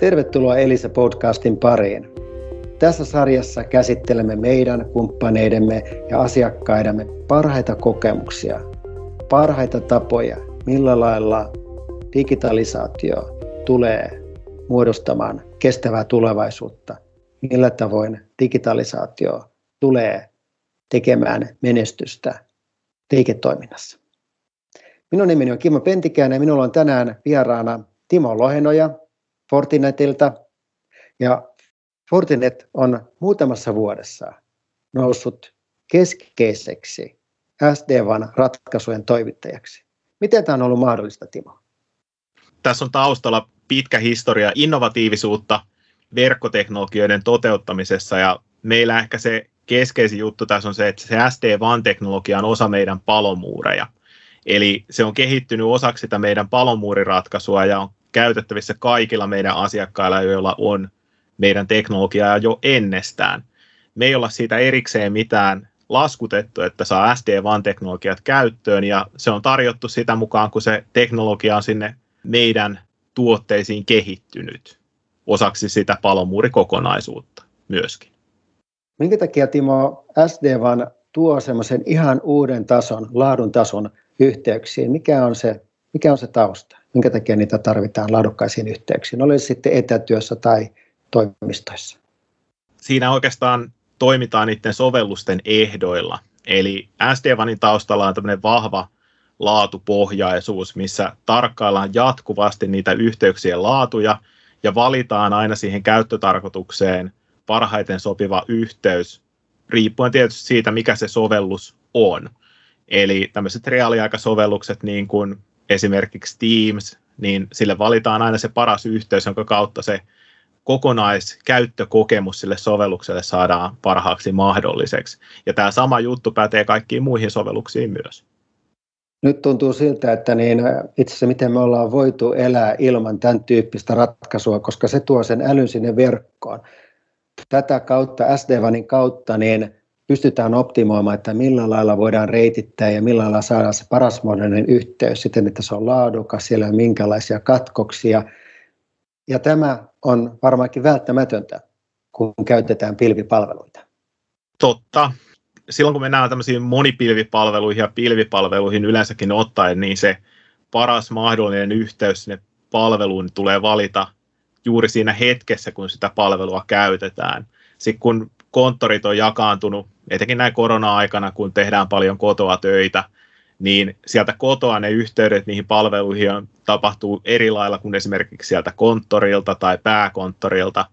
Tervetuloa Elisa-podcastin pariin. Tässä sarjassa käsittelemme meidän kumppaneidemme ja asiakkaidemme parhaita kokemuksia, parhaita tapoja, millä lailla digitalisaatio tulee muodostamaan kestävää tulevaisuutta, millä tavoin digitalisaatio tulee tekemään menestystä liiketoiminnassa. Minun nimeni on Kimmo Pentikäinen ja minulla on tänään vieraana Timo Lohenoja Fortinetilta. Ja Fortinet on muutamassa vuodessa noussut keskeiseksi SD-WAN ratkaisujen toimittajaksi. Miten tämä on ollut mahdollista, Timo? Tässä on taustalla pitkä historia innovatiivisuutta verkkoteknologioiden toteuttamisessa ja meillä ehkä se keskeisin juttu tässä on se, että se SD-WAN-teknologia on osa meidän palomuureja. Eli se on kehittynyt osaksi sitä meidän palomuuriratkaisua ja on käytettävissä kaikilla meidän asiakkailla, joilla on meidän teknologiaa jo ennestään. Me ei olla siitä erikseen mitään laskutettu, että saa SD-WAN-teknologiat käyttöön ja se on tarjottu sitä mukaan, kun se teknologia on sinne meidän tuotteisiin kehittynyt osaksi sitä palomuurikokonaisuutta myöskin. Minkä takia Timo SD-WAN tuo semmoisen ihan uuden tason, laadun tason yhteyksiin? Mikä on se, mikä on se tausta? Minkä takia niitä tarvitaan laadukkaisiin yhteyksiin? Oli sitten etätyössä tai toimistoissa? Siinä oikeastaan toimitaan niiden sovellusten ehdoilla. Eli SD-WANin taustalla on tämmöinen vahva laatupohjaisuus, missä tarkkaillaan jatkuvasti niitä yhteyksien laatuja ja valitaan aina siihen käyttötarkoitukseen parhaiten sopiva yhteys, riippuen tietysti siitä, mikä se sovellus on. Eli tämmöiset reaaliaikasovellukset, niin kuin esimerkiksi Teams, niin sille valitaan aina se paras yhteys, jonka kautta se kokonaiskäyttökokemus sille sovellukselle saadaan parhaaksi mahdolliseksi. Ja tämä sama juttu pätee kaikkiin muihin sovelluksiin myös. Nyt tuntuu siltä, että niin itse asiassa miten me ollaan voitu elää ilman tämän tyyppistä ratkaisua, koska se tuo sen älyn sinne verkkoon. Tätä kautta, SD-WANin kautta, niin pystytään optimoimaan, että millä lailla voidaan reitittää ja millä lailla saadaan se paras mahdollinen yhteys siten, että se on laadukas, siellä on minkälaisia katkoksia. Ja tämä on varmaankin välttämätöntä, kun käytetään pilvipalveluita. Totta. Silloin kun mennään tämmöisiin monipilvipalveluihin ja pilvipalveluihin yleensäkin ottaen, niin se paras mahdollinen yhteys sinne palveluun tulee valita juuri siinä hetkessä, kun sitä palvelua käytetään. Sitten kun konttorit on jakaantunut, etenkin näin korona-aikana, kun tehdään paljon kotoa töitä, niin sieltä kotoa ne yhteydet niihin palveluihin on, tapahtuu eri lailla kuin esimerkiksi sieltä konttorilta tai pääkonttorilta.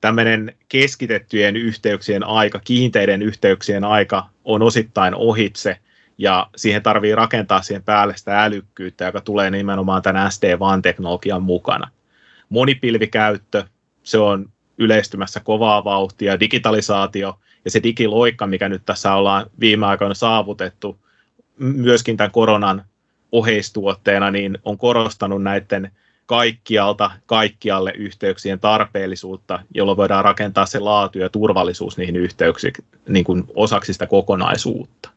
Tämmöinen keskitettyjen yhteyksien aika, kiinteiden yhteyksien aika on osittain ohitse, ja siihen tarvii rakentaa siihen päälle sitä älykkyyttä, joka tulee nimenomaan tämän SD-WAN-teknologian mukana. Monipilvikäyttö, se on yleistymässä kovaa vauhtia, digitalisaatio ja se digiloikka, mikä nyt tässä ollaan viime aikoina saavutettu, myöskin tämän koronan oheistuotteena, niin on korostanut näiden kaikkialta kaikkialle yhteyksien tarpeellisuutta, jolloin voidaan rakentaa se laatu ja turvallisuus niihin yhteyksiin niin kuin osaksi sitä kokonaisuutta.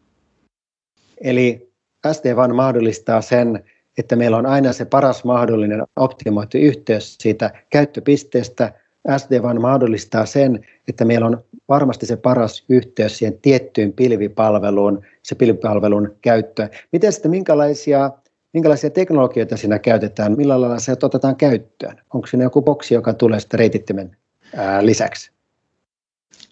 Eli SD-WAN mahdollistaa sen, että meillä on aina se paras mahdollinen optimoitu yhteys siitä käyttöpisteestä SD-WAN mahdollistaa sen, että meillä on varmasti se paras yhteys siihen tiettyyn pilvipalveluun, se pilvipalvelun käyttö. Miten sitten, minkälaisia, minkälaisia teknologioita siinä käytetään, millä lailla se otetaan käyttöön? Onko siinä joku boksi, joka tulee sitten reitittimen ää, lisäksi?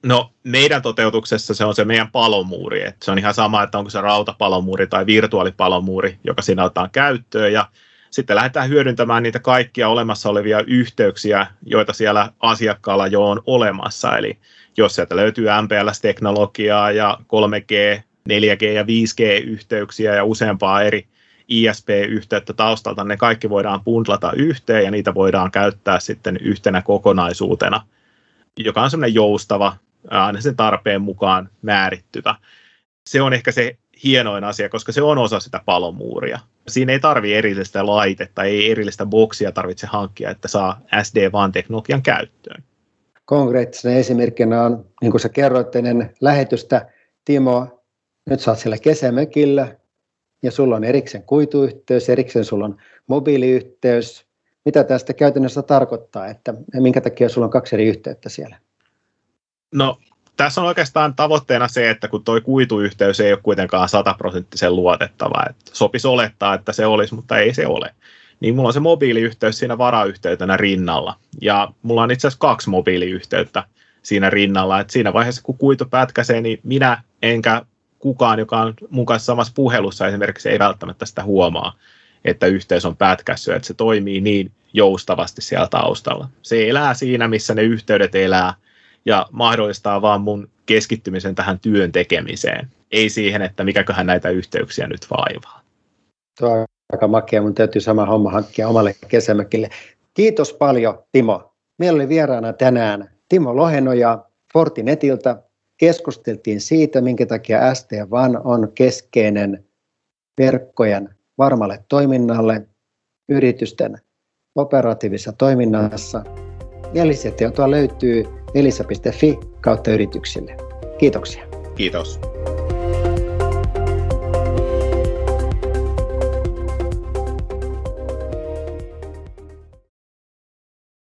No meidän toteutuksessa se on se meidän palomuuri. että se on ihan sama, että onko se rautapalomuuri tai virtuaalipalomuuri, joka siinä otetaan käyttöön. Ja sitten lähdetään hyödyntämään niitä kaikkia olemassa olevia yhteyksiä, joita siellä asiakkaalla jo on olemassa. Eli jos sieltä löytyy MPLS-teknologiaa ja 3G, 4G ja 5G-yhteyksiä ja useampaa eri ISP-yhteyttä taustalta, ne kaikki voidaan bundlata yhteen ja niitä voidaan käyttää sitten yhtenä kokonaisuutena, joka on semmoinen joustava, aina sen tarpeen mukaan määrittyvä. Se on ehkä se hienoin asia, koska se on osa sitä palomuuria. Siinä ei tarvi erillistä laitetta, ei erillistä boksia tarvitse hankkia, että saa SD-WAN-teknologian käyttöön. Konkreettisena esimerkkinä on, niin kuin sä kerroit ennen lähetystä, Timo, nyt sä oot siellä kesämökillä ja sulla on erikseen kuituyhteys, erikseen sulla on mobiiliyhteys, mitä tästä käytännössä tarkoittaa, että minkä takia sulla on kaksi eri yhteyttä siellä? No tässä on oikeastaan tavoitteena se, että kun tuo kuituyhteys ei ole kuitenkaan sataprosenttisen luotettava, että sopisi olettaa, että se olisi, mutta ei se ole, niin mulla on se mobiiliyhteys siinä varayhteytenä rinnalla. Ja mulla on itse asiassa kaksi mobiiliyhteyttä siinä rinnalla, että siinä vaiheessa kun kuitu pätkäsee, niin minä enkä kukaan, joka on mun kanssa samassa puhelussa esimerkiksi, ei välttämättä sitä huomaa, että yhteys on pätkässyt, että se toimii niin joustavasti siellä taustalla. Se elää siinä, missä ne yhteydet elää, ja mahdollistaa vaan mun keskittymisen tähän työn tekemiseen, ei siihen, että mikäköhän näitä yhteyksiä nyt vaivaa. Tuo on aika makea, mun täytyy sama homma hankkia omalle kesämökille. Kiitos paljon Timo. Meillä oli vieraana tänään Timo Lohenoja Fortinetilta. Keskusteltiin siitä, minkä takia st Van on keskeinen verkkojen varmalle toiminnalle yritysten operatiivisessa toiminnassa. Ja lisätietoa löytyy elisa.fi kautta yrityksille. Kiitoksia. Kiitos.